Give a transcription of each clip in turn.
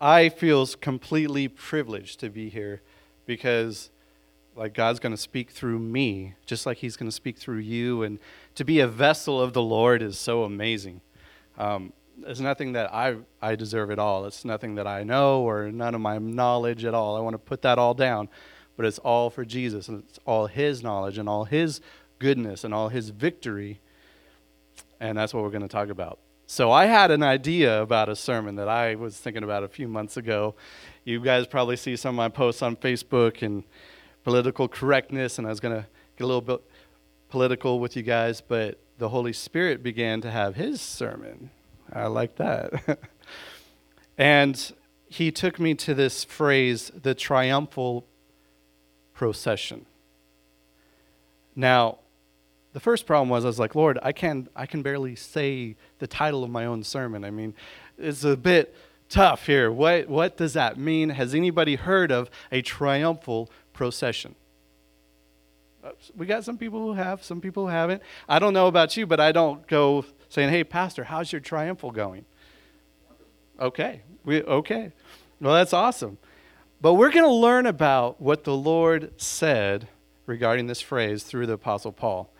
I feel completely privileged to be here because like God's going to speak through me just like he's going to speak through you and to be a vessel of the Lord is so amazing. Um, it's nothing that I, I deserve at all. It's nothing that I know or none of my knowledge at all. I want to put that all down. But it's all for Jesus and it's all His knowledge and all His goodness and all His victory. And that's what we're going to talk about. So I had an idea about a sermon that I was thinking about a few months ago. You guys probably see some of my posts on Facebook and political correctness, and I was going to get a little bit political with you guys, but the Holy Spirit began to have his sermon. I like that. and he took me to this phrase, the triumphal procession. Now, the first problem was I was like, Lord, I can I can barely say the title of my own sermon. I mean, it's a bit tough here. What what does that mean? Has anybody heard of a triumphal procession? We got some people who have, some people who haven't. I don't know about you, but I don't go saying, "Hey, pastor, how's your triumphal going?" Okay. We okay. Well, that's awesome. But we're going to learn about what the Lord said regarding this phrase through the apostle Paul.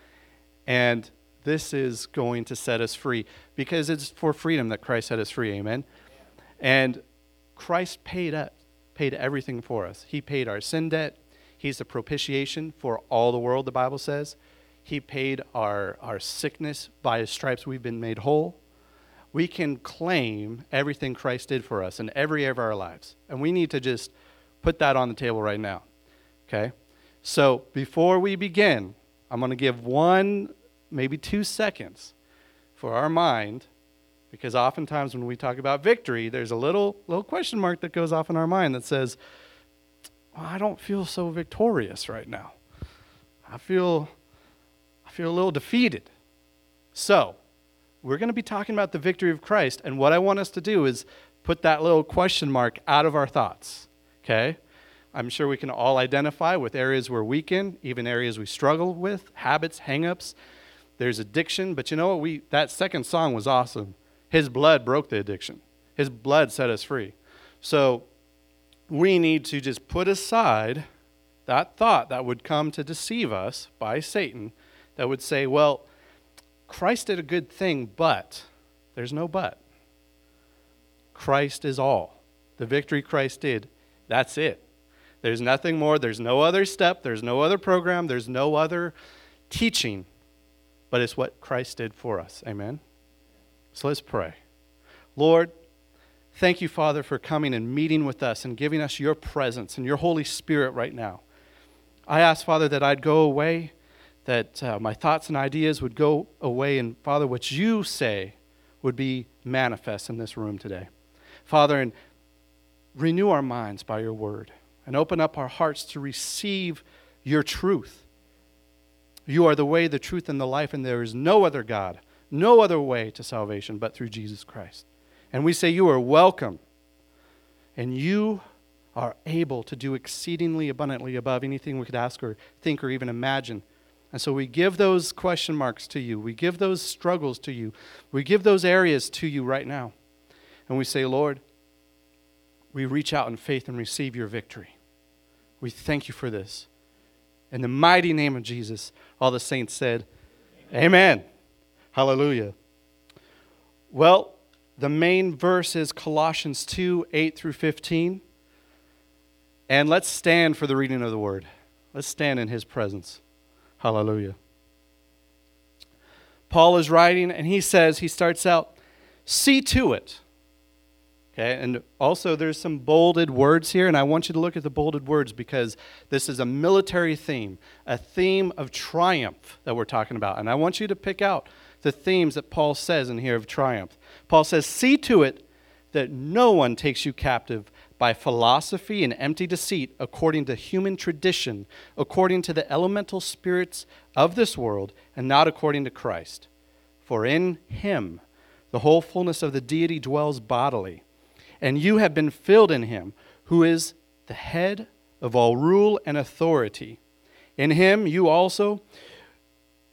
And this is going to set us free because it's for freedom that Christ set us free. Amen. And Christ paid up, paid everything for us. He paid our sin debt. He's the propitiation for all the world, the Bible says. He paid our, our sickness. By his stripes, we've been made whole. We can claim everything Christ did for us in every area of our lives. And we need to just put that on the table right now. Okay? So before we begin, I'm going to give one, maybe two seconds for our mind, because oftentimes when we talk about victory, there's a little, little question mark that goes off in our mind that says, well, I don't feel so victorious right now. I feel, I feel a little defeated. So, we're going to be talking about the victory of Christ, and what I want us to do is put that little question mark out of our thoughts. Okay? I'm sure we can all identify with areas we're weak in, even areas we struggle with, habits, hangups. There's addiction, but you know what? We that second song was awesome. His blood broke the addiction. His blood set us free. So we need to just put aside that thought that would come to deceive us by Satan that would say, well, Christ did a good thing, but there's no but. Christ is all. The victory Christ did, that's it. There's nothing more. There's no other step. There's no other program. There's no other teaching. But it's what Christ did for us. Amen? So let's pray. Lord, thank you, Father, for coming and meeting with us and giving us your presence and your Holy Spirit right now. I ask, Father, that I'd go away, that uh, my thoughts and ideas would go away, and Father, what you say would be manifest in this room today. Father, and renew our minds by your word and open up our hearts to receive your truth. You are the way, the truth, and the life, and there is no other God, no other way to salvation but through Jesus Christ. And we say, You are welcome, and you are able to do exceedingly abundantly above anything we could ask or think or even imagine. And so we give those question marks to you. We give those struggles to you. We give those areas to you right now. And we say, Lord, we reach out in faith and receive your victory. We thank you for this. In the mighty name of Jesus, all the saints said, Amen. Amen. Hallelujah. Well, the main verse is Colossians 2 8 through 15. And let's stand for the reading of the word. Let's stand in his presence. Hallelujah. Paul is writing, and he says, he starts out, see to it Okay, and also there's some bolded words here, and I want you to look at the bolded words because this is a military theme, a theme of triumph that we're talking about. And I want you to pick out the themes that Paul says in here of triumph. Paul says, See to it that no one takes you captive by philosophy and empty deceit, according to human tradition, according to the elemental spirits of this world, and not according to Christ. For in him the whole fullness of the deity dwells bodily and you have been filled in him, who is the head of all rule and authority. In him you also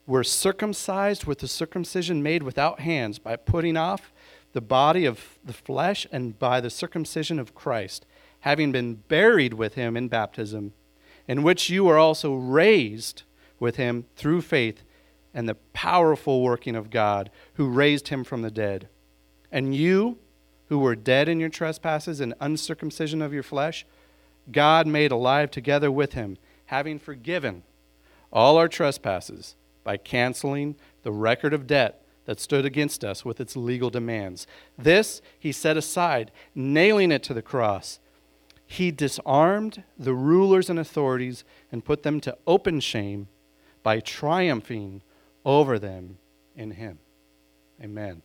were circumcised with the circumcision made without hands by putting off the body of the flesh and by the circumcision of Christ, having been buried with him in baptism, in which you are also raised with him through faith and the powerful working of God, who raised him from the dead. And you, who were dead in your trespasses and uncircumcision of your flesh, God made alive together with him, having forgiven all our trespasses by canceling the record of debt that stood against us with its legal demands. This he set aside, nailing it to the cross. He disarmed the rulers and authorities and put them to open shame by triumphing over them in him. Amen.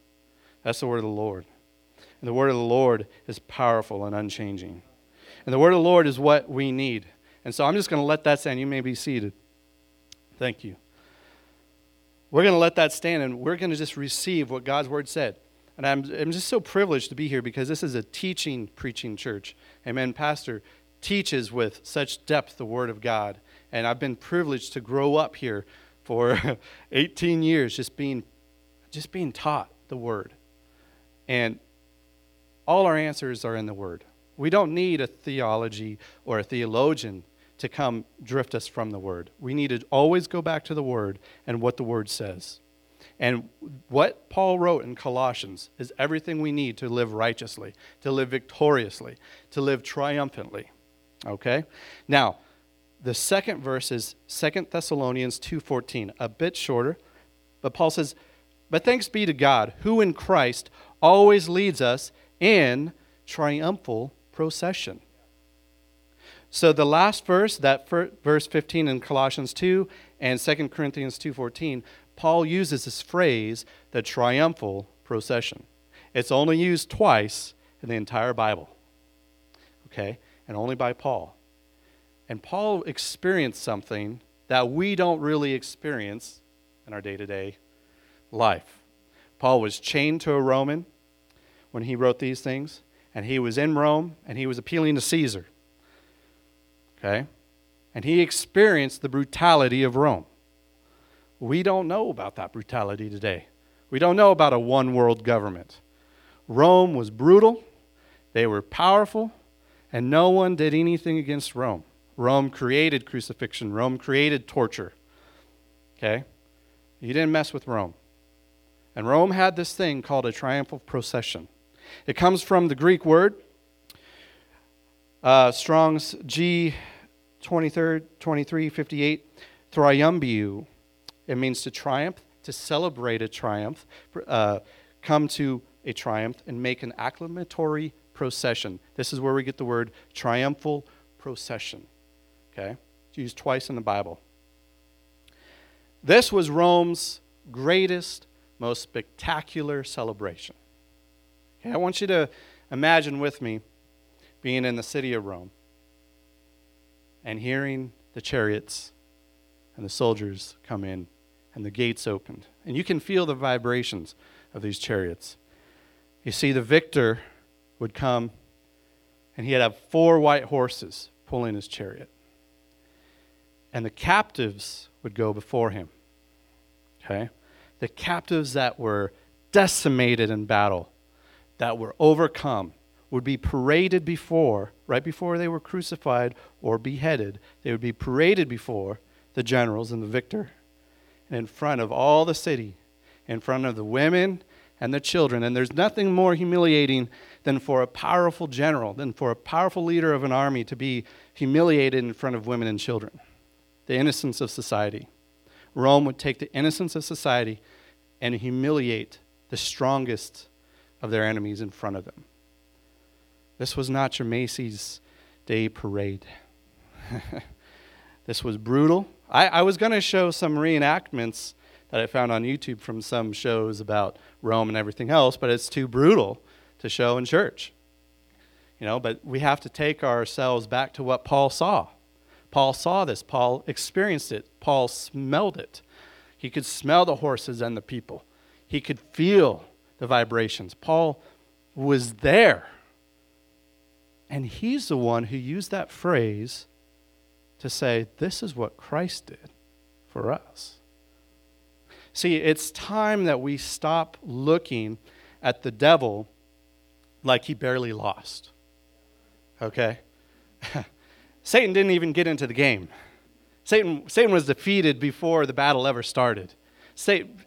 That's the word of the Lord. And the word of the Lord is powerful and unchanging. And the word of the Lord is what we need. And so I'm just going to let that stand. You may be seated. Thank you. We're going to let that stand and we're going to just receive what God's word said. And I'm, I'm just so privileged to be here because this is a teaching, preaching church. Amen. Pastor teaches with such depth the word of God. And I've been privileged to grow up here for 18 years just being just being taught the word. And all our answers are in the word. We don't need a theology or a theologian to come drift us from the word. We need to always go back to the word and what the word says. And what Paul wrote in Colossians is everything we need to live righteously, to live victoriously, to live triumphantly. Okay? Now, the second verse is 2 Thessalonians 2:14, a bit shorter, but Paul says, "But thanks be to God, who in Christ always leads us in triumphal procession." So the last verse, that verse 15 in Colossians 2 and 2 Corinthians 2:14, Paul uses this phrase, the triumphal procession. It's only used twice in the entire Bible. Okay? And only by Paul. And Paul experienced something that we don't really experience in our day to day life. Paul was chained to a Roman when he wrote these things, and he was in Rome and he was appealing to Caesar. Okay? And he experienced the brutality of Rome. We don't know about that brutality today. We don't know about a one world government. Rome was brutal, they were powerful, and no one did anything against Rome. Rome created crucifixion, Rome created torture. Okay? You didn't mess with Rome. And Rome had this thing called a triumphal procession. It comes from the Greek word, uh, Strong's G 23, 2358, triumbiu. It means to triumph, to celebrate a triumph, uh, come to a triumph, and make an acclamatory procession. This is where we get the word triumphal procession. Okay? It's used twice in the Bible. This was Rome's greatest, most spectacular celebration. Okay, I want you to imagine with me being in the city of Rome and hearing the chariots and the soldiers come in and the gates opened. And you can feel the vibrations of these chariots. You see, the victor would come and he'd have four white horses pulling his chariot and the captives would go before him. Okay? The captives that were decimated in battle, that were overcome, would be paraded before, right before they were crucified or beheaded, they would be paraded before the generals and the victor, and in front of all the city, in front of the women and the children. And there's nothing more humiliating than for a powerful general, than for a powerful leader of an army to be humiliated in front of women and children the innocence of society. Rome would take the innocence of society and humiliate the strongest of their enemies in front of them. This was not your Macy's Day Parade. this was brutal. I, I was going to show some reenactments that I found on YouTube from some shows about Rome and everything else, but it's too brutal to show in church. You know, but we have to take ourselves back to what Paul saw. Paul saw this. Paul experienced it. Paul smelled it. He could smell the horses and the people. He could feel the vibrations. Paul was there. And he's the one who used that phrase to say, This is what Christ did for us. See, it's time that we stop looking at the devil like he barely lost. Okay? Satan didn't even get into the game. Satan, Satan was defeated before the battle ever started. Satan,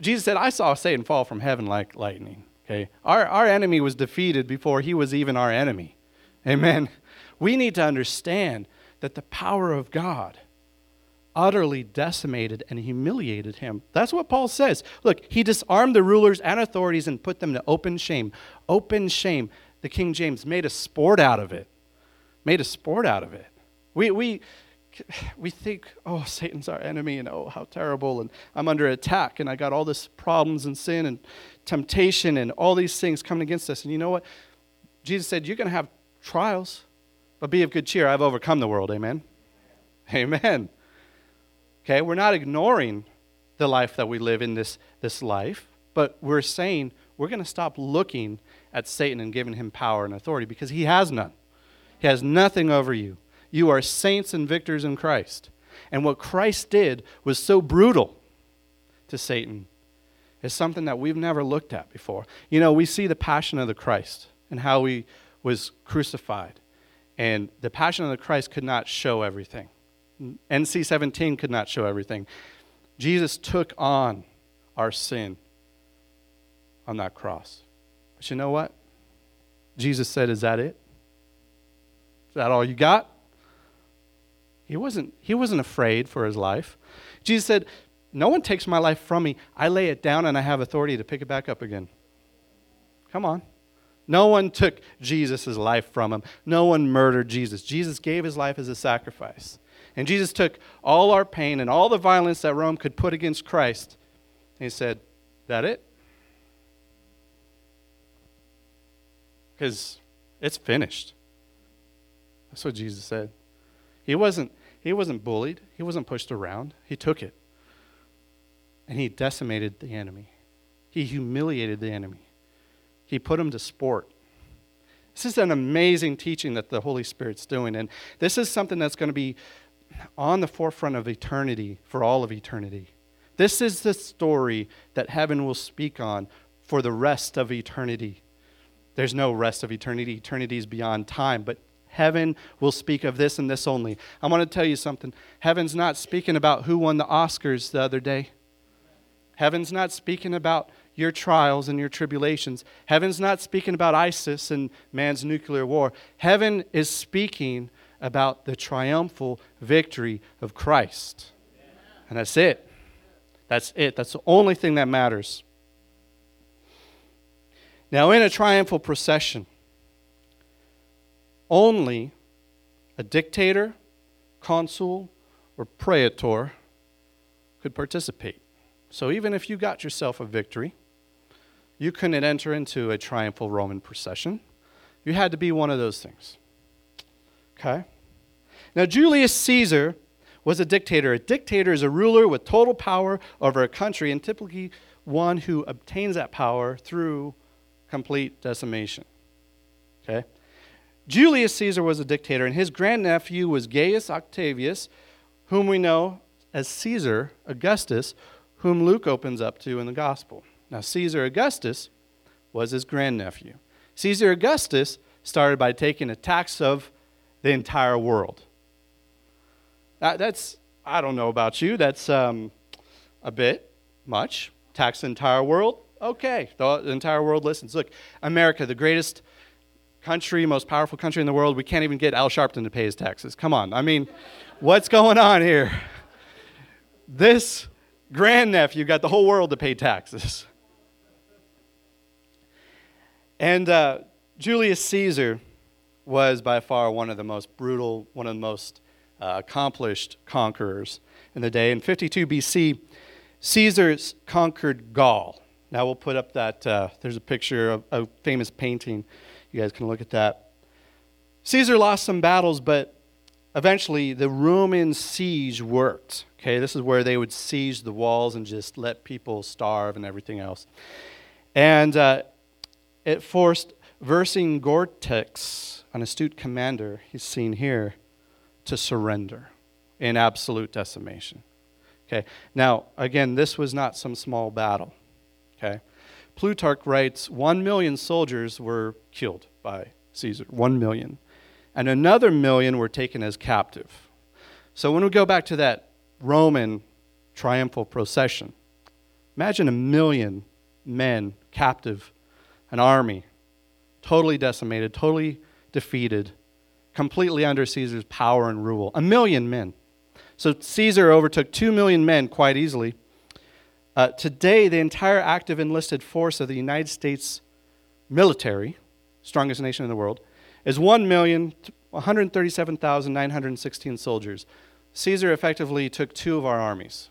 Jesus said, I saw Satan fall from heaven like lightning. Okay? Our, our enemy was defeated before he was even our enemy. Amen. We need to understand that the power of God utterly decimated and humiliated him. That's what Paul says. Look, he disarmed the rulers and authorities and put them to open shame. Open shame. The King James made a sport out of it. Made a sport out of it. We, we, we think, oh, Satan's our enemy, and oh, how terrible, and I'm under attack, and I got all this problems and sin and temptation and all these things coming against us. And you know what? Jesus said, You're going to have trials, but be of good cheer. I've overcome the world. Amen. Amen. Okay, we're not ignoring the life that we live in this, this life, but we're saying we're going to stop looking at Satan and giving him power and authority because he has none. He has nothing over you. You are saints and victors in Christ. And what Christ did was so brutal to Satan is something that we've never looked at before. You know, we see the passion of the Christ and how he was crucified. And the passion of the Christ could not show everything. NC 17 could not show everything. Jesus took on our sin on that cross. But you know what? Jesus said, Is that it? Is that all you got? He wasn't, he wasn't afraid for his life. Jesus said, No one takes my life from me. I lay it down and I have authority to pick it back up again. Come on. No one took Jesus' life from him. No one murdered Jesus. Jesus gave his life as a sacrifice. And Jesus took all our pain and all the violence that Rome could put against Christ. And he said, That it? Because it's finished. That's what Jesus said. He wasn't, he wasn't bullied, he wasn't pushed around. He took it. And he decimated the enemy. He humiliated the enemy. He put him to sport. This is an amazing teaching that the Holy Spirit's doing. And this is something that's going to be on the forefront of eternity for all of eternity. This is the story that heaven will speak on for the rest of eternity. There's no rest of eternity. Eternity is beyond time, but heaven will speak of this and this only. I want to tell you something. Heaven's not speaking about who won the Oscars the other day. Heaven's not speaking about your trials and your tribulations. Heaven's not speaking about ISIS and man's nuclear war. Heaven is speaking about the triumphal victory of Christ. And that's it. That's it. That's the only thing that matters. Now, in a triumphal procession, only a dictator, consul, or praetor could participate. So, even if you got yourself a victory, you couldn't enter into a triumphal Roman procession. You had to be one of those things. Okay? Now, Julius Caesar was a dictator. A dictator is a ruler with total power over a country, and typically one who obtains that power through complete decimation. Okay? Julius Caesar was a dictator, and his grandnephew was Gaius Octavius, whom we know as Caesar Augustus, whom Luke opens up to in the gospel. Now, Caesar Augustus was his grandnephew. Caesar Augustus started by taking a tax of the entire world. That, that's, I don't know about you, that's um, a bit much. Tax the entire world? Okay, the, the entire world listens. Look, America, the greatest country, most powerful country in the world, we can't even get Al Sharpton to pay his taxes. Come on. I mean, what's going on here? This grandnephew got the whole world to pay taxes. And uh, Julius Caesar was by far one of the most brutal, one of the most uh, accomplished conquerors in the day. In 52 BC, Caesar conquered Gaul. Now we'll put up that, uh, there's a picture of a famous painting. You guys can look at that. Caesar lost some battles, but eventually the Roman siege worked. Okay, this is where they would siege the walls and just let people starve and everything else. And uh, it forced Vercingetorix, an astute commander, he's seen here, to surrender in absolute decimation. Okay. Now, again, this was not some small battle. Okay. Plutarch writes 1 million soldiers were killed by Caesar. 1 million. And another million were taken as captive. So when we go back to that Roman triumphal procession, imagine a million men captive, an army, totally decimated, totally defeated, completely under Caesar's power and rule. A million men. So Caesar overtook two million men quite easily. Uh, today, the entire active enlisted force of the United States military, strongest nation in the world, is 1,137,916 soldiers. Caesar effectively took two of our armies.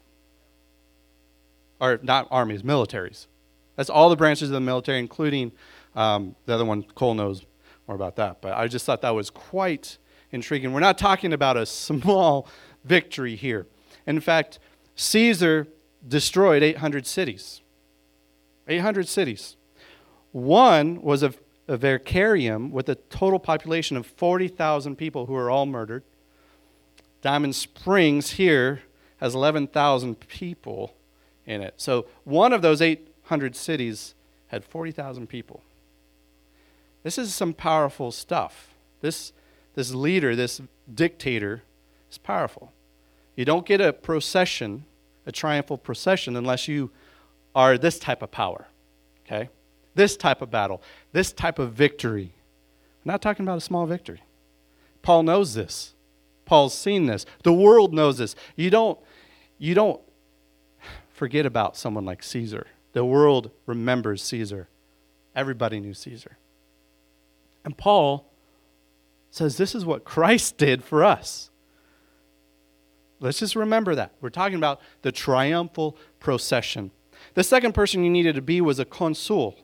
Or not armies, militaries. That's all the branches of the military, including um, the other one, Cole knows more about that. But I just thought that was quite intriguing. We're not talking about a small victory here. In fact, Caesar destroyed 800 cities. 800 cities. One was a, Avaricum with a total population of 40,000 people who were all murdered. Diamond Springs here has 11,000 people in it. So one of those 800 cities had 40,000 people. This is some powerful stuff. This, this leader, this dictator, is powerful. You don't get a procession, a triumphal procession, unless you are this type of power. Okay? This type of battle, this type of victory. I'm not talking about a small victory. Paul knows this. Paul's seen this. The world knows this. You don't, you don't forget about someone like Caesar. The world remembers Caesar. Everybody knew Caesar. And Paul says this is what Christ did for us. Let's just remember that. We're talking about the triumphal procession. The second person you needed to be was a consul.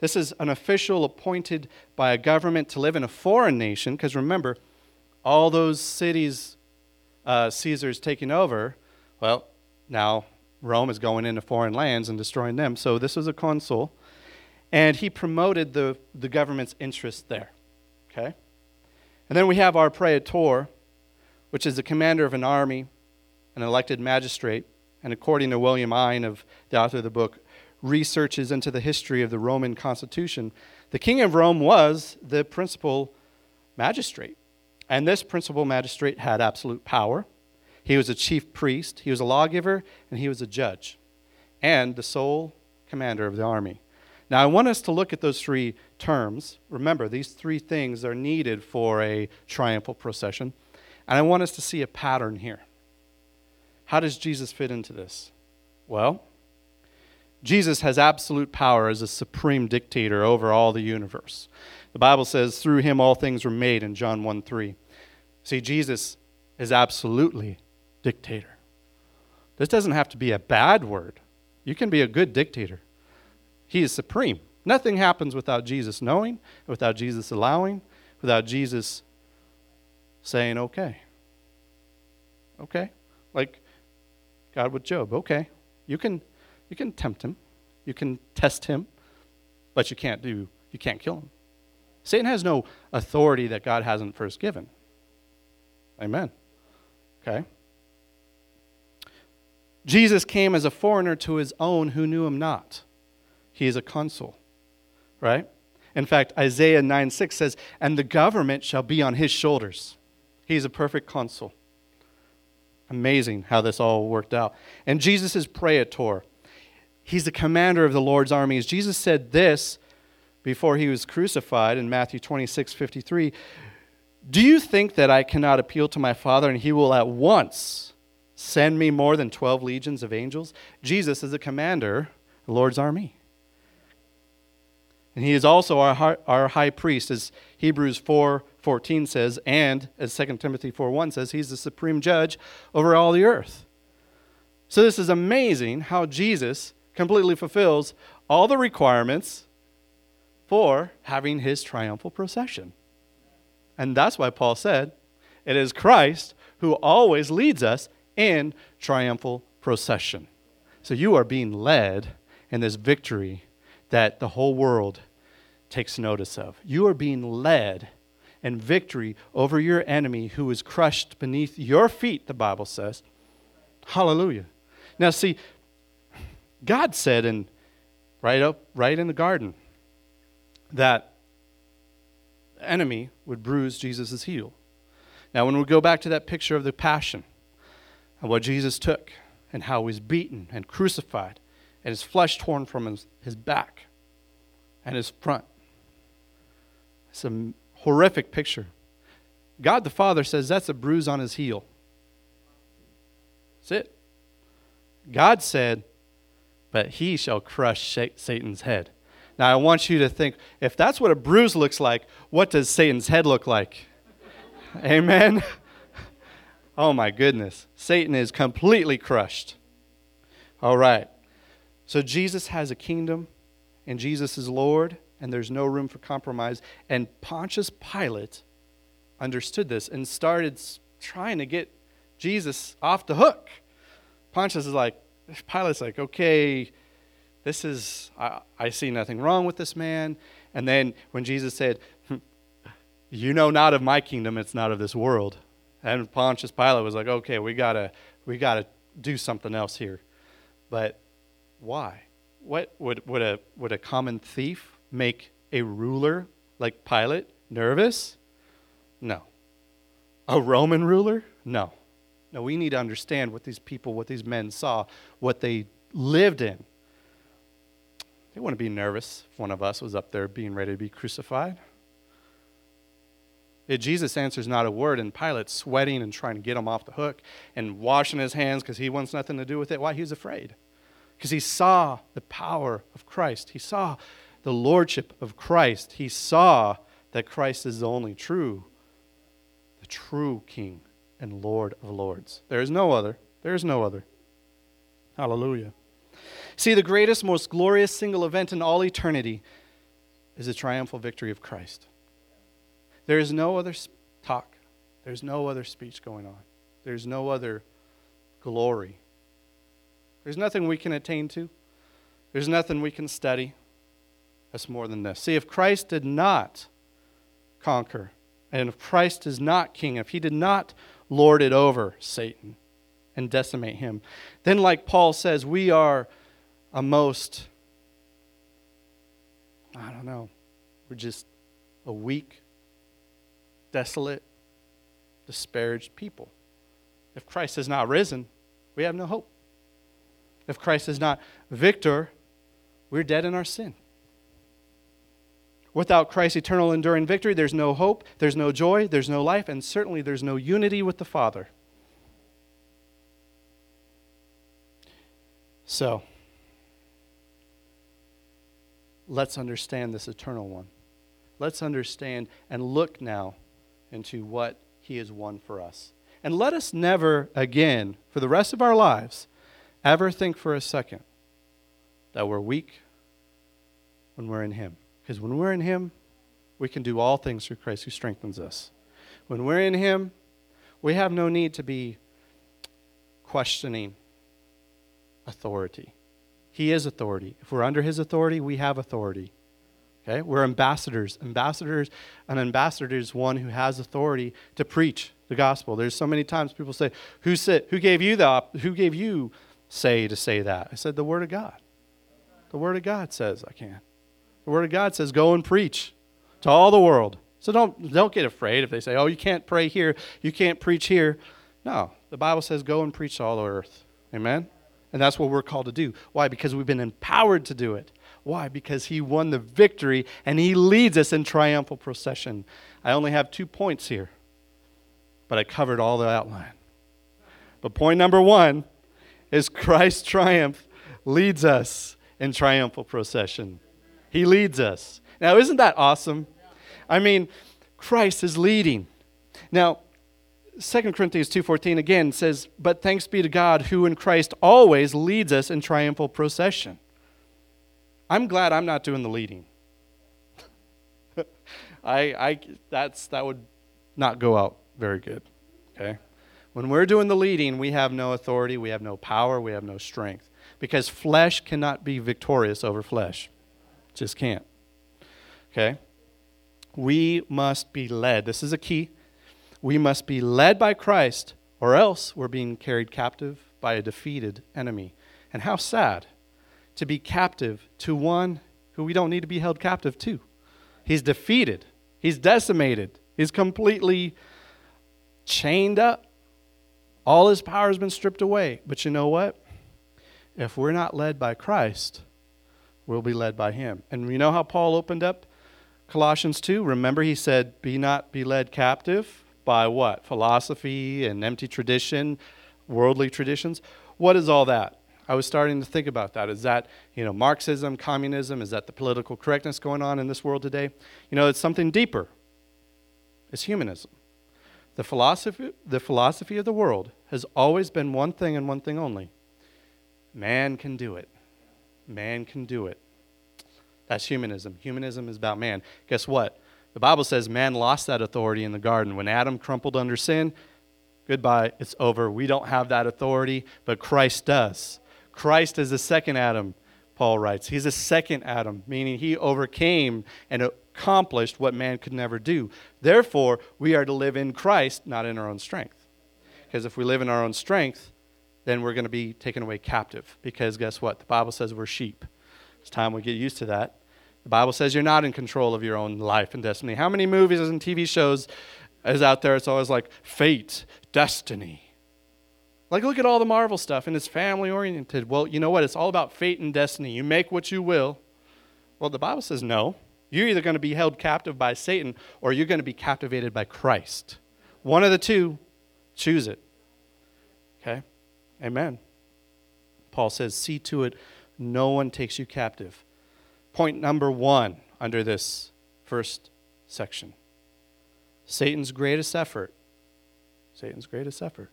This is an official appointed by a government to live in a foreign nation, because remember, all those cities uh, Caesar's taking over, well, now Rome is going into foreign lands and destroying them. So this was a consul and he promoted the, the government's interest there. Okay? And then we have our praetor, which is the commander of an army, an elected magistrate, and according to William Ihne, of the author of the book, researches into the history of the Roman constitution, the king of Rome was the principal magistrate. And this principal magistrate had absolute power. He was a chief priest, he was a lawgiver, and he was a judge, and the sole commander of the army. Now, I want us to look at those three terms. Remember, these three things are needed for a triumphal procession. And I want us to see a pattern here. How does Jesus fit into this? Well, Jesus has absolute power as a supreme dictator over all the universe. The Bible says, through him all things were made in John 1 3. See, Jesus is absolutely dictator. This doesn't have to be a bad word, you can be a good dictator. He is supreme. Nothing happens without Jesus knowing, without Jesus allowing, without Jesus saying, okay. Okay. Like God with Job. Okay. You can you can tempt him. You can test him, but you can't do you can't kill him. Satan has no authority that God hasn't first given. Amen. Okay. Jesus came as a foreigner to his own who knew him not. He is a consul, right? In fact, Isaiah 9 6 says, And the government shall be on his shoulders. He's a perfect consul. Amazing how this all worked out. And Jesus is praetor. He's the commander of the Lord's armies. Jesus said this before he was crucified in Matthew 26 53. Do you think that I cannot appeal to my Father and he will at once send me more than 12 legions of angels? Jesus is the commander, the Lord's army. And he is also our, our high priest, as Hebrews 4 14 says, and as 2 Timothy 4 1 says, he's the supreme judge over all the earth. So this is amazing how Jesus completely fulfills all the requirements for having his triumphal procession. And that's why Paul said, it is Christ who always leads us in triumphal procession. So you are being led in this victory that the whole world takes notice of. You are being led in victory over your enemy who is crushed beneath your feet, the Bible says. Hallelujah. Now, see, God said in right up, right in the garden, that enemy would bruise Jesus' heel. Now, when we go back to that picture of the passion and what Jesus took and how he was beaten and crucified and his flesh torn from his, his back and his front, it's a horrific picture. God the Father says that's a bruise on his heel. That's it. God said, but he shall crush Satan's head. Now, I want you to think if that's what a bruise looks like, what does Satan's head look like? Amen? Oh, my goodness. Satan is completely crushed. All right. So, Jesus has a kingdom, and Jesus is Lord, and there's no room for compromise. And Pontius Pilate understood this and started trying to get Jesus off the hook. Pontius is like, Pilate's like, okay, this is, I, I see nothing wrong with this man. And then when Jesus said, hmm, You know not of my kingdom, it's not of this world. And Pontius Pilate was like, Okay, we gotta, we gotta do something else here. But why? What would, would a would a common thief make a ruler like Pilate nervous? No. A Roman ruler? No. No, we need to understand what these people, what these men saw, what they lived in. They wouldn't be nervous if one of us was up there being ready to be crucified. If Jesus answers not a word, and Pilate sweating and trying to get him off the hook and washing his hands because he wants nothing to do with it. Why? He was afraid. Because he saw the power of Christ. He saw the lordship of Christ. He saw that Christ is the only true, the true King and Lord of Lords. There is no other. There is no other. Hallelujah. See, the greatest, most glorious single event in all eternity is the triumphal victory of Christ. There is no other talk, there's no other speech going on, there's no other glory. There's nothing we can attain to, there's nothing we can study. That's more than this. See, if Christ did not conquer, and if Christ is not king, if he did not lord it over Satan and decimate him. Then, like Paul says, we are a most, I don't know, we're just a weak, desolate, disparaged people. If Christ has not risen, we have no hope. If Christ is not victor, we're dead in our sin. Without Christ's eternal enduring victory, there's no hope, there's no joy, there's no life, and certainly there's no unity with the Father. So, let's understand this eternal one. Let's understand and look now into what he has won for us. And let us never again, for the rest of our lives, ever think for a second that we're weak when we're in him. Because when we're in Him, we can do all things through Christ who strengthens us. When we're in Him, we have no need to be questioning authority. He is authority. If we're under His authority, we have authority. Okay? We're ambassadors. Ambassadors, an ambassador is one who has authority to preach the gospel. There's so many times people say, "Who said? Who gave you the? Who gave you say to say that?" I said, "The Word of God." The Word of God says I can. The Word of God says, go and preach to all the world. So don't, don't get afraid if they say, oh, you can't pray here, you can't preach here. No, the Bible says, go and preach to all the earth. Amen? And that's what we're called to do. Why? Because we've been empowered to do it. Why? Because He won the victory and He leads us in triumphal procession. I only have two points here, but I covered all the outline. But point number one is Christ's triumph leads us in triumphal procession. He leads us. Now, isn't that awesome? I mean, Christ is leading. Now, 2 Corinthians 2:14 again says, "But thanks be to God who in Christ always leads us in triumphal procession." I'm glad I'm not doing the leading. I, I that's that would not go out very good. Okay? When we're doing the leading, we have no authority, we have no power, we have no strength because flesh cannot be victorious over flesh. Just can't. Okay? We must be led. This is a key. We must be led by Christ, or else we're being carried captive by a defeated enemy. And how sad to be captive to one who we don't need to be held captive to. He's defeated, he's decimated, he's completely chained up. All his power has been stripped away. But you know what? If we're not led by Christ, we'll be led by him. And you know how Paul opened up Colossians 2? Remember, he said, Be not be led captive by what? Philosophy and empty tradition, worldly traditions. What is all that? I was starting to think about that. Is that, you know, Marxism, communism? Is that the political correctness going on in this world today? You know, it's something deeper. It's humanism. The philosophy, the philosophy of the world has always been one thing and one thing only man can do it. Man can do it. That's humanism. Humanism is about man. Guess what? The Bible says man lost that authority in the garden. When Adam crumpled under sin, goodbye, it's over. We don't have that authority, but Christ does. Christ is the second Adam, Paul writes. He's a second Adam, meaning he overcame and accomplished what man could never do. Therefore, we are to live in Christ, not in our own strength. Because if we live in our own strength, then we're going to be taken away captive. Because guess what? The Bible says we're sheep. It's time we get used to that. The Bible says you're not in control of your own life and destiny. How many movies and TV shows is out there? It's always like fate, destiny. Like, look at all the Marvel stuff, and it's family oriented. Well, you know what? It's all about fate and destiny. You make what you will. Well, the Bible says no. You're either going to be held captive by Satan or you're going to be captivated by Christ. One of the two, choose it. Okay? Amen. Paul says, see to it no one takes you captive. Point number one under this first section Satan's greatest effort. Satan's greatest effort.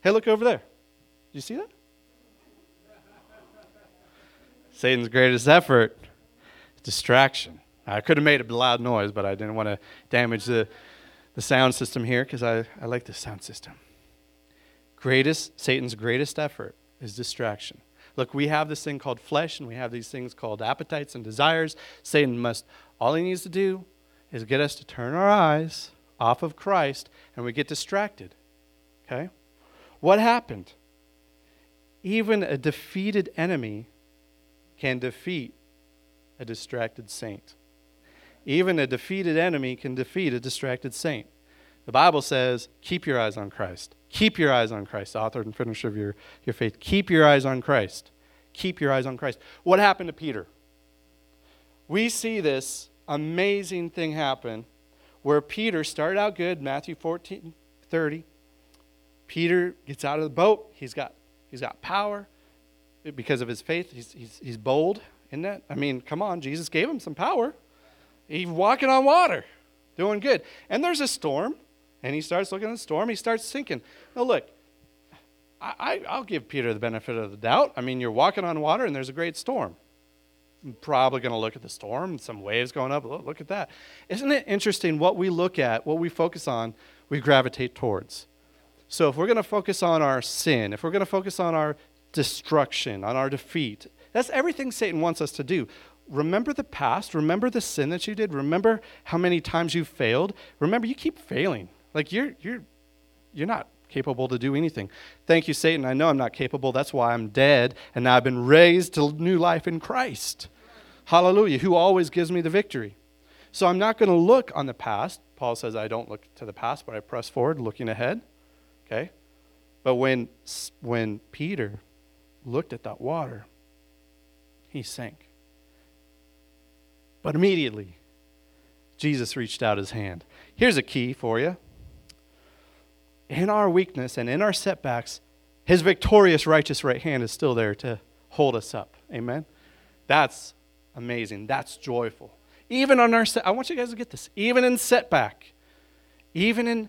Hey, look over there. Do you see that? Satan's greatest effort distraction. I could have made a loud noise, but I didn't want to damage the, the sound system here because I, I like the sound system. Greatest, Satan's greatest effort is distraction. Look, we have this thing called flesh, and we have these things called appetites and desires. Satan must, all he needs to do is get us to turn our eyes off of Christ, and we get distracted. Okay? What happened? Even a defeated enemy can defeat a distracted saint. Even a defeated enemy can defeat a distracted saint. The Bible says, keep your eyes on Christ. Keep your eyes on Christ, author and finisher of your, your faith. Keep your eyes on Christ. Keep your eyes on Christ. What happened to Peter? We see this amazing thing happen where Peter started out good, Matthew 14, 30. Peter gets out of the boat. He's got, he's got power because of his faith. He's, he's, he's bold, isn't that? I mean, come on, Jesus gave him some power. He's walking on water, doing good. And there's a storm, and he starts looking at the storm. He starts sinking. Now, look, I, will give Peter the benefit of the doubt. I mean, you're walking on water, and there's a great storm. I'm probably going to look at the storm, some waves going up. Look at that. Isn't it interesting what we look at, what we focus on, we gravitate towards? So if we're going to focus on our sin, if we're going to focus on our destruction, on our defeat, that's everything Satan wants us to do remember the past. Remember the sin that you did. Remember how many times you failed. Remember, you keep failing. Like you're you're you're not capable to do anything. Thank you, Satan. I know I'm not capable. That's why I'm dead, and now I've been raised to new life in Christ. Hallelujah. Who always gives me the victory. So I'm not going to look on the past. Paul says I don't look to the past, but I press forward, looking ahead. Okay? But when when Peter looked at that water, he sank. But immediately, Jesus reached out his hand. Here's a key for you. In our weakness and in our setbacks, his victorious righteous right hand is still there to hold us up. Amen? That's amazing. That's joyful. Even on our set, I want you guys to get this. Even in setback, even in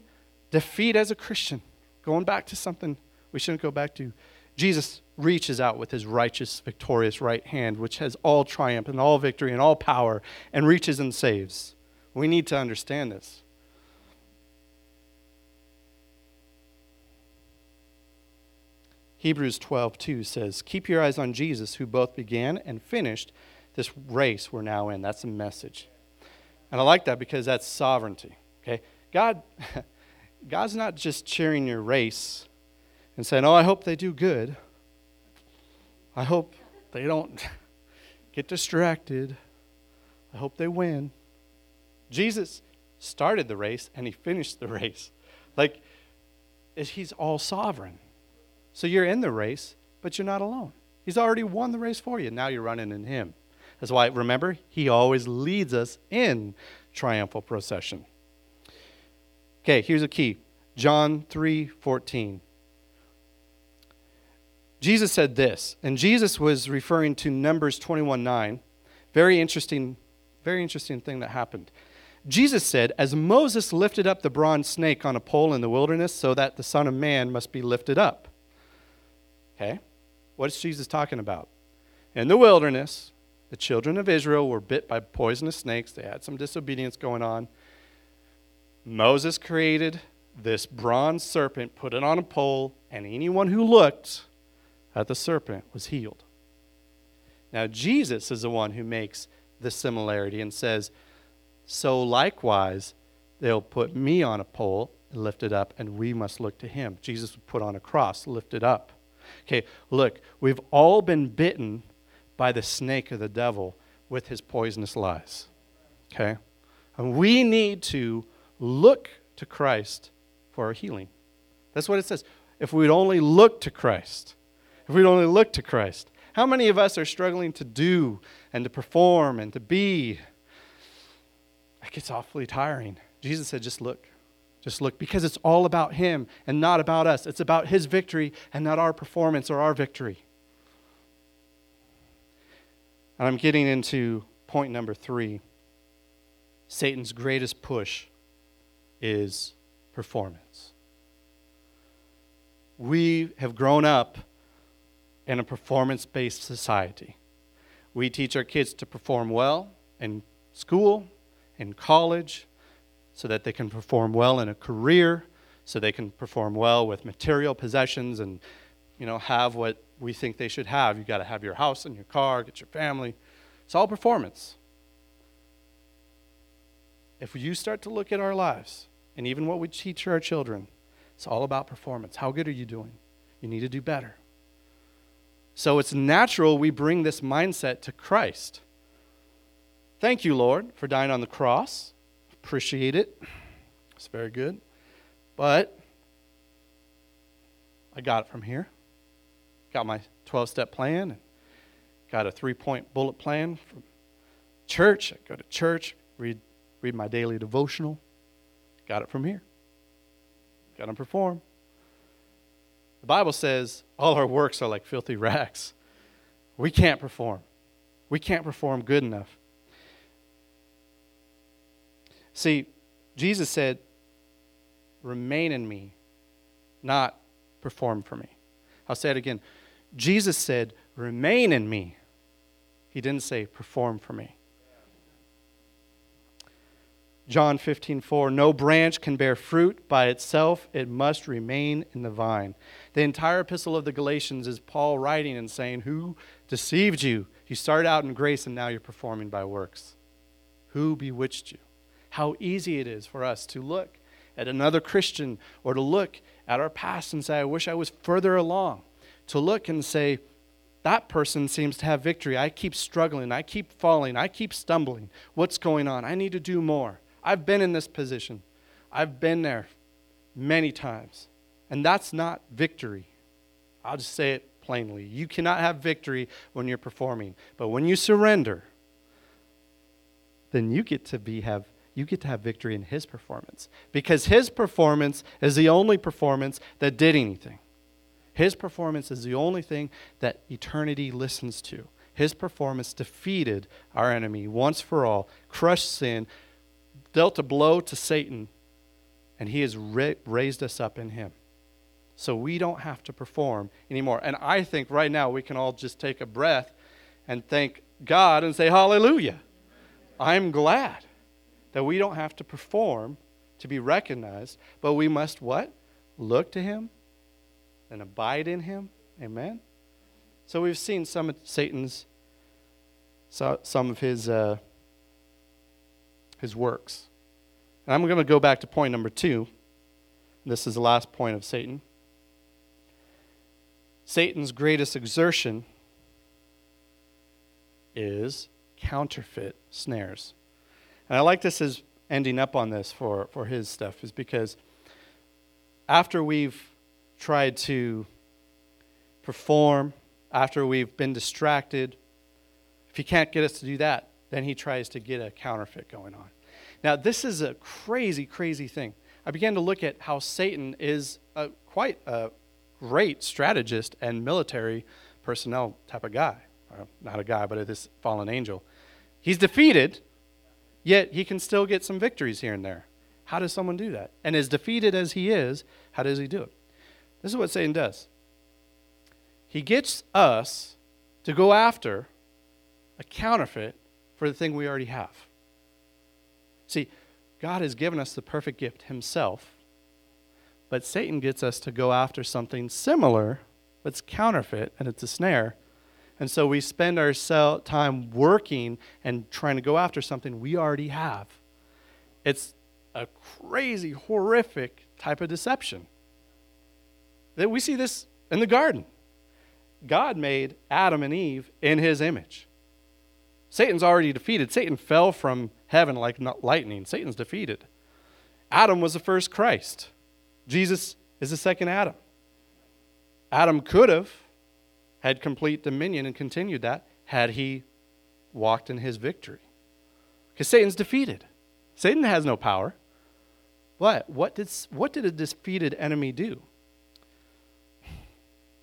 defeat as a Christian, going back to something we shouldn't go back to, Jesus reaches out with his righteous, victorious right hand, which has all triumph and all victory and all power, and reaches and saves. We need to understand this. Hebrews 12, 2 says, Keep your eyes on Jesus, who both began and finished this race we're now in. That's a message. And I like that because that's sovereignty. Okay? God, God's not just cheering your race and saying, Oh, I hope they do good. I hope, they don't get distracted. I hope they win. Jesus started the race and he finished the race. Like, he's all sovereign. So you're in the race, but you're not alone. He's already won the race for you. Now you're running in him. That's why, remember, he always leads us in triumphal procession. Okay, here's a key John 3 14. Jesus said this, and Jesus was referring to Numbers 21 9. Very interesting, very interesting thing that happened. Jesus said, As Moses lifted up the bronze snake on a pole in the wilderness, so that the Son of Man must be lifted up. Okay? What is Jesus talking about? In the wilderness, the children of Israel were bit by poisonous snakes. They had some disobedience going on. Moses created this bronze serpent, put it on a pole, and anyone who looked at the serpent was healed. Now, Jesus is the one who makes the similarity and says, So likewise, they'll put me on a pole and lift it up, and we must look to him. Jesus would put on a cross, lift it up. Okay, look, we've all been bitten by the snake of the devil with his poisonous lies. Okay? And we need to look to Christ for our healing. That's what it says. If we'd only look to Christ, if we'd only look to Christ. How many of us are struggling to do and to perform and to be? It gets awfully tiring. Jesus said, just look. Just look, because it's all about Him and not about us. It's about His victory and not our performance or our victory. And I'm getting into point number three Satan's greatest push is performance. We have grown up in a performance based society. We teach our kids to perform well in school, in college, so that they can perform well in a career, so they can perform well with material possessions and you know have what we think they should have. You got to have your house and your car, get your family. It's all performance. If you start to look at our lives and even what we teach our children, it's all about performance. How good are you doing? You need to do better. So it's natural we bring this mindset to Christ. Thank you, Lord, for dying on the cross. Appreciate it. It's very good. But I got it from here. Got my 12 step plan. And got a three point bullet plan from church. I go to church, read, read my daily devotional. Got it from here. Got to perform. The Bible says all our works are like filthy rags. We can't perform. We can't perform good enough. See, Jesus said, remain in me, not perform for me. I'll say it again. Jesus said, remain in me. He didn't say, perform for me. John 15, 4, no branch can bear fruit by itself, it must remain in the vine. The entire epistle of the Galatians is Paul writing and saying, Who deceived you? You started out in grace and now you're performing by works. Who bewitched you? How easy it is for us to look at another Christian or to look at our past and say, I wish I was further along. To look and say, that person seems to have victory. I keep struggling. I keep falling. I keep stumbling. What's going on? I need to do more. I've been in this position. I've been there many times. And that's not victory. I'll just say it plainly. You cannot have victory when you're performing. But when you surrender, then you get to be have you get to have victory in his performance. Because his performance is the only performance that did anything. His performance is the only thing that eternity listens to. His performance defeated our enemy once for all, crushed sin, dealt a blow to Satan, and he has ra- raised us up in him. So we don't have to perform anymore. And I think right now we can all just take a breath and thank God and say, Hallelujah. I'm glad that we don't have to perform to be recognized, but we must what? Look to him and abide in him. Amen. So we've seen some of Satan's, some of his. Uh, his works. And I'm going to go back to point number two. This is the last point of Satan. Satan's greatest exertion is counterfeit snares. And I like this as ending up on this for, for his stuff, is because after we've tried to perform, after we've been distracted, if he can't get us to do that, then he tries to get a counterfeit going on. Now, this is a crazy, crazy thing. I began to look at how Satan is a, quite a great strategist and military personnel type of guy. Not a guy, but this fallen angel. He's defeated, yet he can still get some victories here and there. How does someone do that? And as defeated as he is, how does he do it? This is what Satan does. He gets us to go after a counterfeit for the thing we already have. See, God has given us the perfect gift himself, but Satan gets us to go after something similar, but it's counterfeit and it's a snare. And so we spend our time working and trying to go after something we already have. It's a crazy, horrific type of deception. That we see this in the garden. God made Adam and Eve in his image. Satan's already defeated. Satan fell from heaven like lightning. Satan's defeated. Adam was the first Christ. Jesus is the second Adam. Adam could have had complete dominion and continued that had he walked in his victory. Because Satan's defeated. Satan has no power. But what did, what did a defeated enemy do?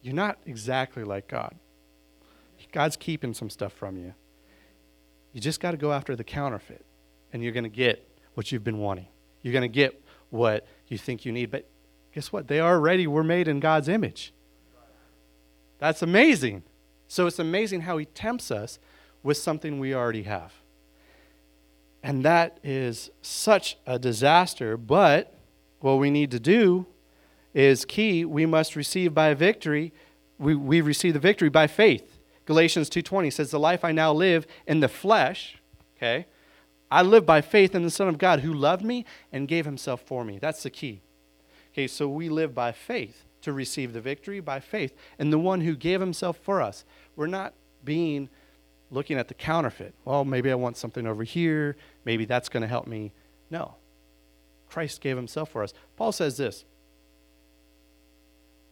You're not exactly like God. God's keeping some stuff from you. You just got to go after the counterfeit, and you're going to get what you've been wanting. You're going to get what you think you need. But guess what? They already were made in God's image. That's amazing. So it's amazing how He tempts us with something we already have. And that is such a disaster. But what we need to do is key. We must receive by victory. We, we receive the victory by faith. Galatians 2.20 says, The life I now live in the flesh, okay, I live by faith in the Son of God who loved me and gave himself for me. That's the key. Okay, so we live by faith to receive the victory by faith and the one who gave himself for us. We're not being looking at the counterfeit. Well, maybe I want something over here. Maybe that's going to help me. No. Christ gave himself for us. Paul says this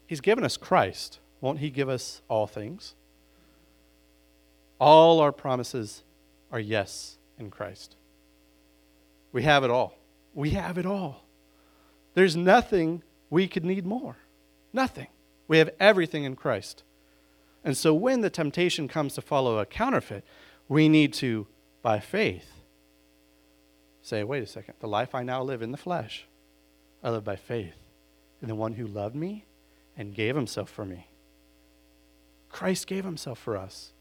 He's given us Christ. Won't he give us all things? All our promises are yes in Christ. We have it all. We have it all. There's nothing we could need more. Nothing. We have everything in Christ. And so when the temptation comes to follow a counterfeit, we need to, by faith, say, wait a second, the life I now live in the flesh, I live by faith in the one who loved me and gave himself for me. Christ gave himself for us.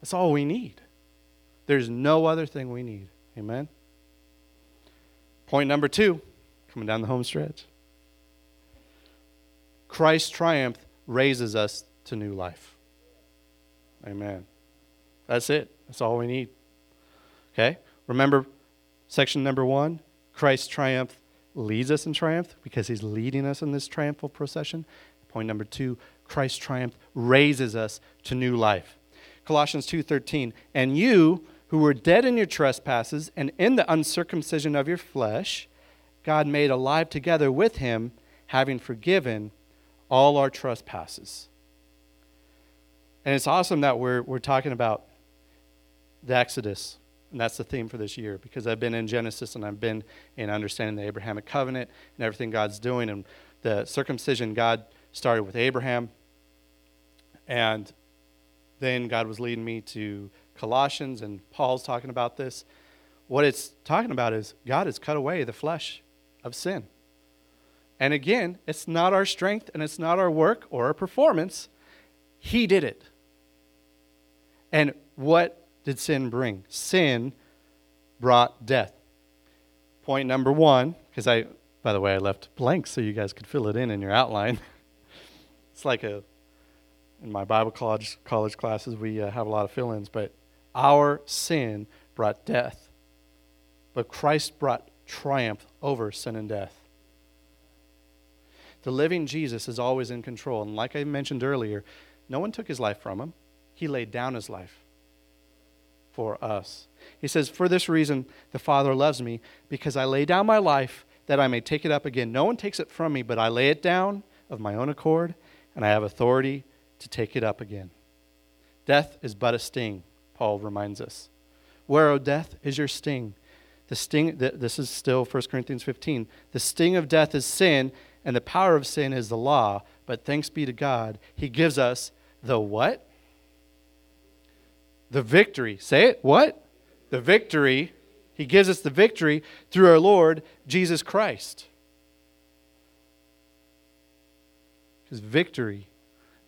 That's all we need. There's no other thing we need. Amen? Point number two, coming down the home stretch. Christ's triumph raises us to new life. Amen. That's it. That's all we need. Okay? Remember section number one? Christ's triumph leads us in triumph because he's leading us in this triumphal procession. Point number two Christ's triumph raises us to new life. Colossians 2:13, and you who were dead in your trespasses and in the uncircumcision of your flesh, God made alive together with him, having forgiven all our trespasses. And it's awesome that we're, we're talking about the Exodus, and that's the theme for this year because I've been in Genesis and I've been in understanding the Abrahamic covenant and everything God's doing. And the circumcision, God started with Abraham. And then God was leading me to Colossians, and Paul's talking about this. What it's talking about is God has cut away the flesh of sin. And again, it's not our strength and it's not our work or our performance. He did it. And what did sin bring? Sin brought death. Point number one, because I, by the way, I left blank so you guys could fill it in in your outline. it's like a in my Bible college, college classes, we uh, have a lot of fill ins, but our sin brought death. But Christ brought triumph over sin and death. The living Jesus is always in control. And like I mentioned earlier, no one took his life from him, he laid down his life. for us. He says, For this reason, the Father loves me, because I lay down my life that I may take it up again. No one takes it from me, but I lay it down of my own accord, and I have authority to take it up again. Death is but a sting, Paul reminds us. Where, O death, is your sting? The sting, this is still 1 Corinthians 15. The sting of death is sin, and the power of sin is the law. But thanks be to God, He gives us the what? The victory. Say it. What? The victory. He gives us the victory through our Lord Jesus Christ. Because victory,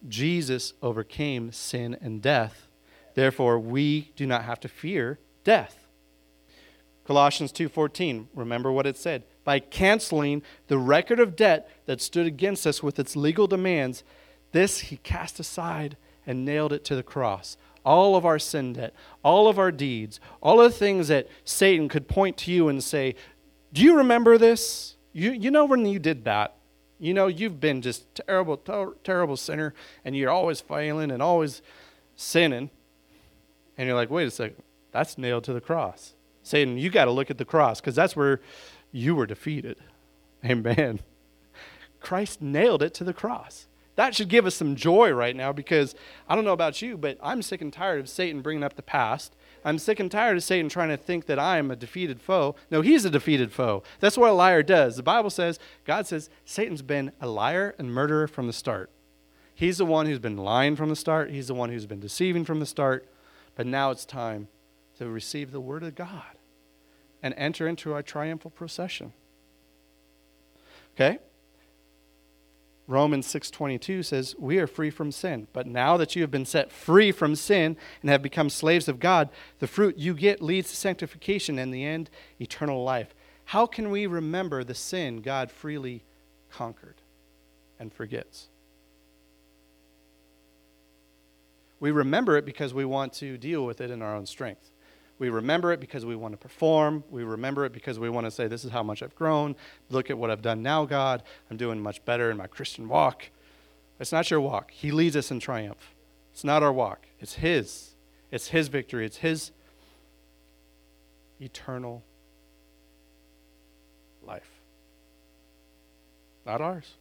Jesus overcame sin and death. Therefore, we do not have to fear death. Colossians 2:14, remember what it said, by canceling the record of debt that stood against us with its legal demands, this he cast aside and nailed it to the cross. All of our sin debt, all of our deeds, all of the things that Satan could point to you and say, Do you remember this? You, you know when you did that? You know, you've been just terrible, ter- terrible sinner, and you're always failing and always sinning. And you're like, wait a second, that's nailed to the cross. Satan, you got to look at the cross because that's where you were defeated. Amen. Christ nailed it to the cross. That should give us some joy right now because I don't know about you, but I'm sick and tired of Satan bringing up the past. I'm sick and tired of Satan trying to think that I am a defeated foe. No, he's a defeated foe. That's what a liar does. The Bible says, God says, Satan's been a liar and murderer from the start. He's the one who's been lying from the start, he's the one who's been deceiving from the start. But now it's time to receive the word of God and enter into our triumphal procession. Okay? Romans 6:22 says, "We are free from sin, but now that you have been set free from sin and have become slaves of God, the fruit you get leads to sanctification and the end eternal life." How can we remember the sin God freely conquered and forgets? We remember it because we want to deal with it in our own strength. We remember it because we want to perform. We remember it because we want to say, This is how much I've grown. Look at what I've done now, God. I'm doing much better in my Christian walk. It's not your walk. He leads us in triumph. It's not our walk, it's His. It's His victory, it's His eternal life, not ours.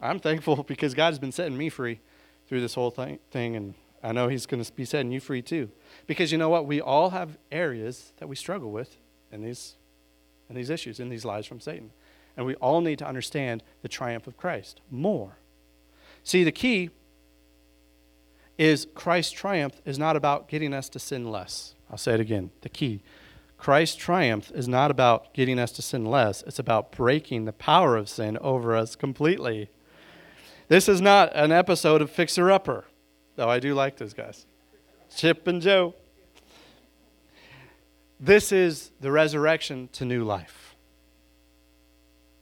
I'm thankful because God has been setting me free through this whole thing, thing and I know He's going to be setting you free too. Because you know what? We all have areas that we struggle with in these, in these issues, in these lies from Satan. And we all need to understand the triumph of Christ more. See, the key is Christ's triumph is not about getting us to sin less. I'll say it again. The key. Christ's triumph is not about getting us to sin less, it's about breaking the power of sin over us completely. This is not an episode of Fixer Upper. Though I do like those guys. Chip and Jo. This is the resurrection to new life.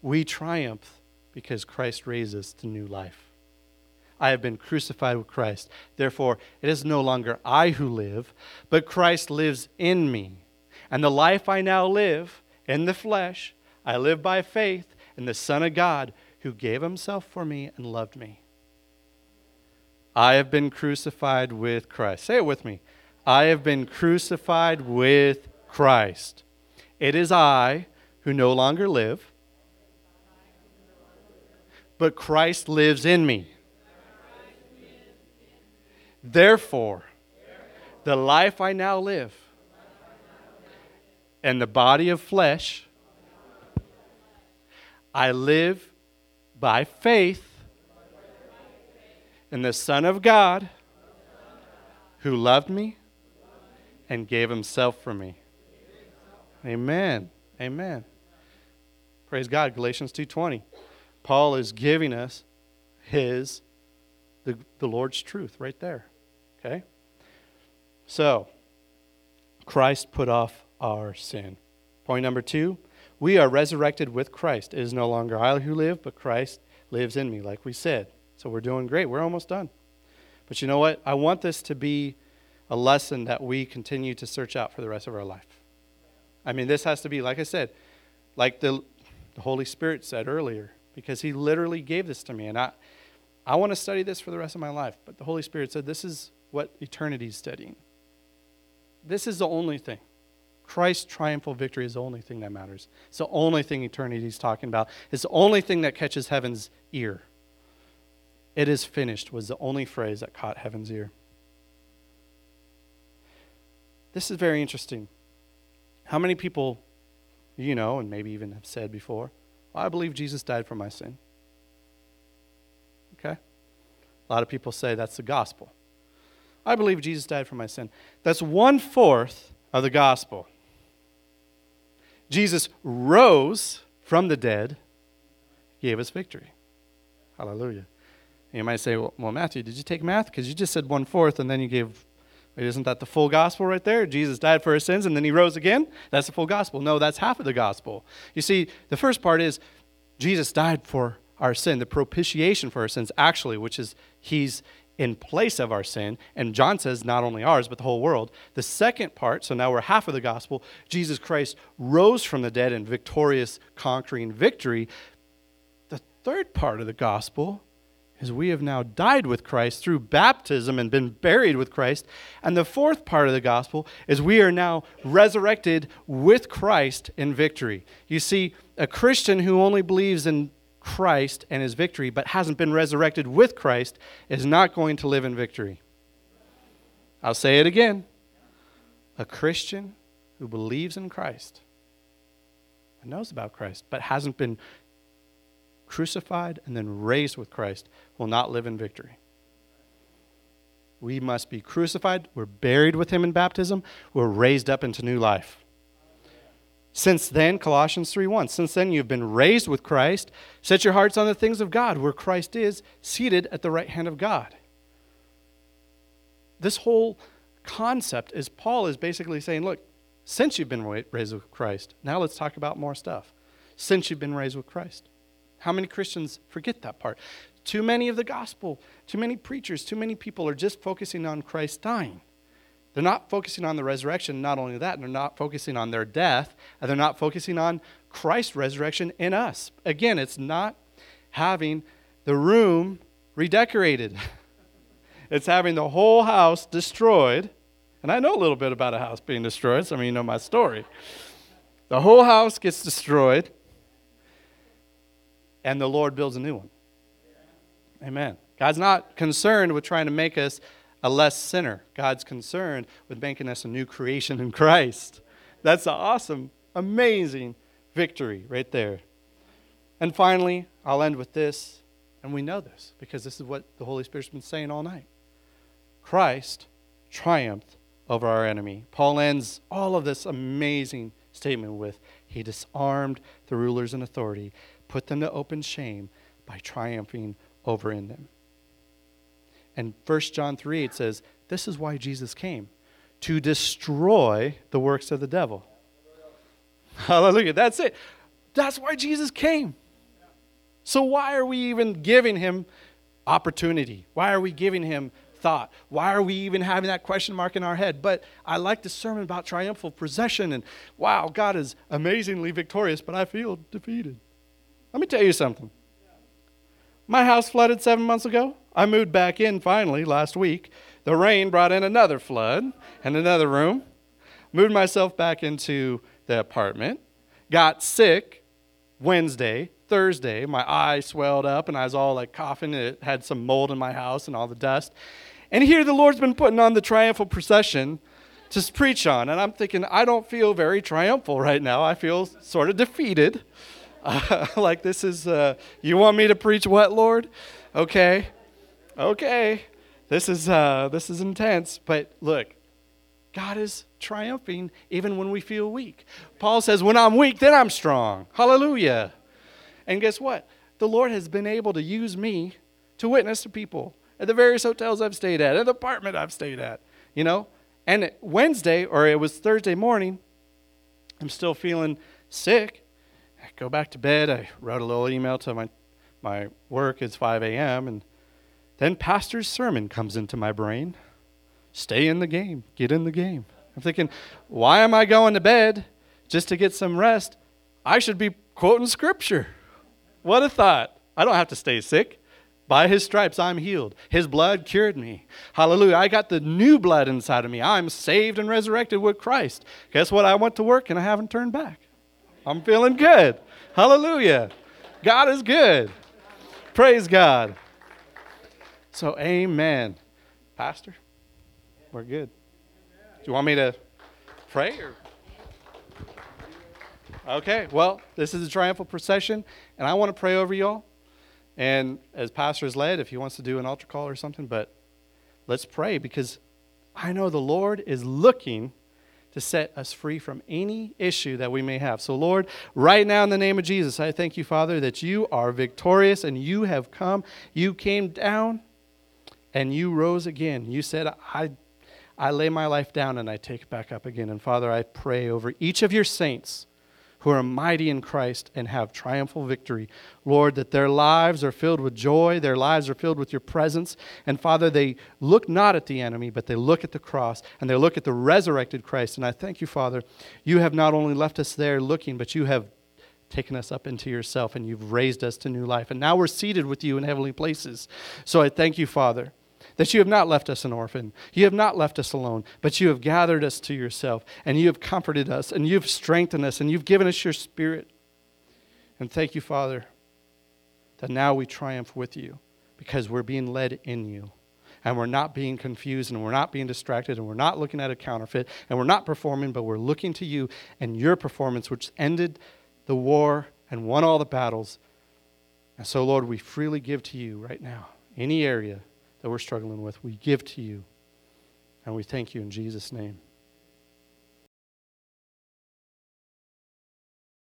We triumph because Christ raises to new life. I have been crucified with Christ. Therefore, it is no longer I who live, but Christ lives in me. And the life I now live in the flesh, I live by faith in the Son of God who gave himself for me and loved me. I have been crucified with Christ. Say it with me. I have been crucified with Christ. It is I who no longer live, but Christ lives in me. Therefore, the life I now live and the body of flesh, I live by faith in the Son of God who loved me and gave himself for me. Amen. Amen. Praise God. Galatians 2:20. Paul is giving us his the, the Lord's truth right there. Okay? So, Christ put off our sin. Point number 2, we are resurrected with Christ. It is no longer I who live, but Christ lives in me, like we said. So we're doing great. We're almost done. But you know what? I want this to be a lesson that we continue to search out for the rest of our life. I mean, this has to be, like I said, like the, the Holy Spirit said earlier, because He literally gave this to me. And I, I want to study this for the rest of my life. But the Holy Spirit said, this is what eternity is studying. This is the only thing. Christ's triumphal victory is the only thing that matters. It's the only thing eternity is talking about. It's the only thing that catches heaven's ear. It is finished was the only phrase that caught heaven's ear. This is very interesting. How many people, you know, and maybe even have said before, well, I believe Jesus died for my sin? Okay? A lot of people say that's the gospel. I believe Jesus died for my sin. That's one fourth of the gospel. Jesus rose from the dead, gave us victory. Hallelujah. You might say, well, well Matthew, did you take math? Because you just said one fourth and then you gave, isn't that the full gospel right there? Jesus died for our sins and then he rose again? That's the full gospel. No, that's half of the gospel. You see, the first part is Jesus died for our sin, the propitiation for our sins, actually, which is he's in place of our sin. And John says not only ours, but the whole world. The second part, so now we're half of the gospel, Jesus Christ rose from the dead in victorious, conquering victory. The third part of the gospel is we have now died with Christ through baptism and been buried with Christ. And the fourth part of the gospel is we are now resurrected with Christ in victory. You see, a Christian who only believes in Christ and his victory, but hasn't been resurrected with Christ, is not going to live in victory. I'll say it again. A Christian who believes in Christ and knows about Christ, but hasn't been crucified and then raised with Christ, will not live in victory. We must be crucified, we're buried with him in baptism, we're raised up into new life. Since then, Colossians 3:1, since then you've been raised with Christ, set your hearts on the things of God, where Christ is seated at the right hand of God. This whole concept is Paul is basically saying, look, since you've been raised with Christ, now let's talk about more stuff. Since you've been raised with Christ. How many Christians forget that part? Too many of the gospel, too many preachers, too many people are just focusing on Christ dying. They're not focusing on the resurrection. Not only that, they're not focusing on their death, and they're not focusing on Christ's resurrection in us. Again, it's not having the room redecorated, it's having the whole house destroyed. And I know a little bit about a house being destroyed. Some I mean, of you know my story. The whole house gets destroyed, and the Lord builds a new one. Amen. God's not concerned with trying to make us a less sinner. God's concerned with making us a new creation in Christ. That's an awesome, amazing victory right there. And finally, I'll end with this, and we know this because this is what the Holy Spirit's been saying all night. Christ triumphed over our enemy. Paul ends all of this amazing statement with He disarmed the rulers and authority, put them to open shame by triumphing over in them. And 1 John 3 8 says, This is why Jesus came to destroy the works of the devil. Hallelujah. That's it. That's why Jesus came. So, why are we even giving him opportunity? Why are we giving him thought? Why are we even having that question mark in our head? But I like the sermon about triumphal procession and wow, God is amazingly victorious, but I feel defeated. Let me tell you something. My house flooded seven months ago. I moved back in finally last week. The rain brought in another flood and another room. Moved myself back into the apartment. Got sick Wednesday, Thursday. My eye swelled up and I was all like coughing. It had some mold in my house and all the dust. And here the Lord's been putting on the triumphal procession to preach on. And I'm thinking, I don't feel very triumphal right now. I feel sort of defeated. Uh, like this is, uh, you want me to preach what, Lord? Okay okay, this is, uh, this is intense. But look, God is triumphing even when we feel weak. Paul says, when I'm weak, then I'm strong. Hallelujah. And guess what? The Lord has been able to use me to witness to people at the various hotels I've stayed at, at the apartment I've stayed at, you know? And Wednesday, or it was Thursday morning, I'm still feeling sick. Go back to bed. I wrote a little email to my, my work. It's 5 a.m. And then pastor's sermon comes into my brain. Stay in the game. Get in the game. I'm thinking, why am I going to bed just to get some rest? I should be quoting scripture. What a thought. I don't have to stay sick. By his stripes, I'm healed. His blood cured me. Hallelujah. I got the new blood inside of me. I'm saved and resurrected with Christ. Guess what? I went to work and I haven't turned back. I'm feeling good. Hallelujah. God is good. Praise God. So, amen. Pastor, we're good. Do you want me to pray or? Okay, well, this is a triumphal procession, and I want to pray over y'all. And as pastor's led, if he wants to do an altar call or something, but let's pray because I know the Lord is looking to set us free from any issue that we may have. So, Lord, right now in the name of Jesus, I thank you, Father, that you are victorious and you have come. You came down and you rose again. You said, I, I lay my life down and I take it back up again. And, Father, I pray over each of your saints who are mighty in Christ and have triumphal victory. Lord, that their lives are filled with joy, their lives are filled with your presence. And Father, they look not at the enemy, but they look at the cross and they look at the resurrected Christ. And I thank you, Father, you have not only left us there looking, but you have taken us up into yourself and you've raised us to new life. And now we're seated with you in heavenly places. So I thank you, Father that you have not left us an orphan. You have not left us alone, but you have gathered us to yourself, and you have comforted us, and you've strengthened us, and you've given us your spirit. And thank you, Father, that now we triumph with you because we're being led in you. And we're not being confused, and we're not being distracted, and we're not looking at a counterfeit, and we're not performing, but we're looking to you and your performance, which ended the war and won all the battles. And so, Lord, we freely give to you right now any area that we're struggling with, we give to you. And we thank you in Jesus' name.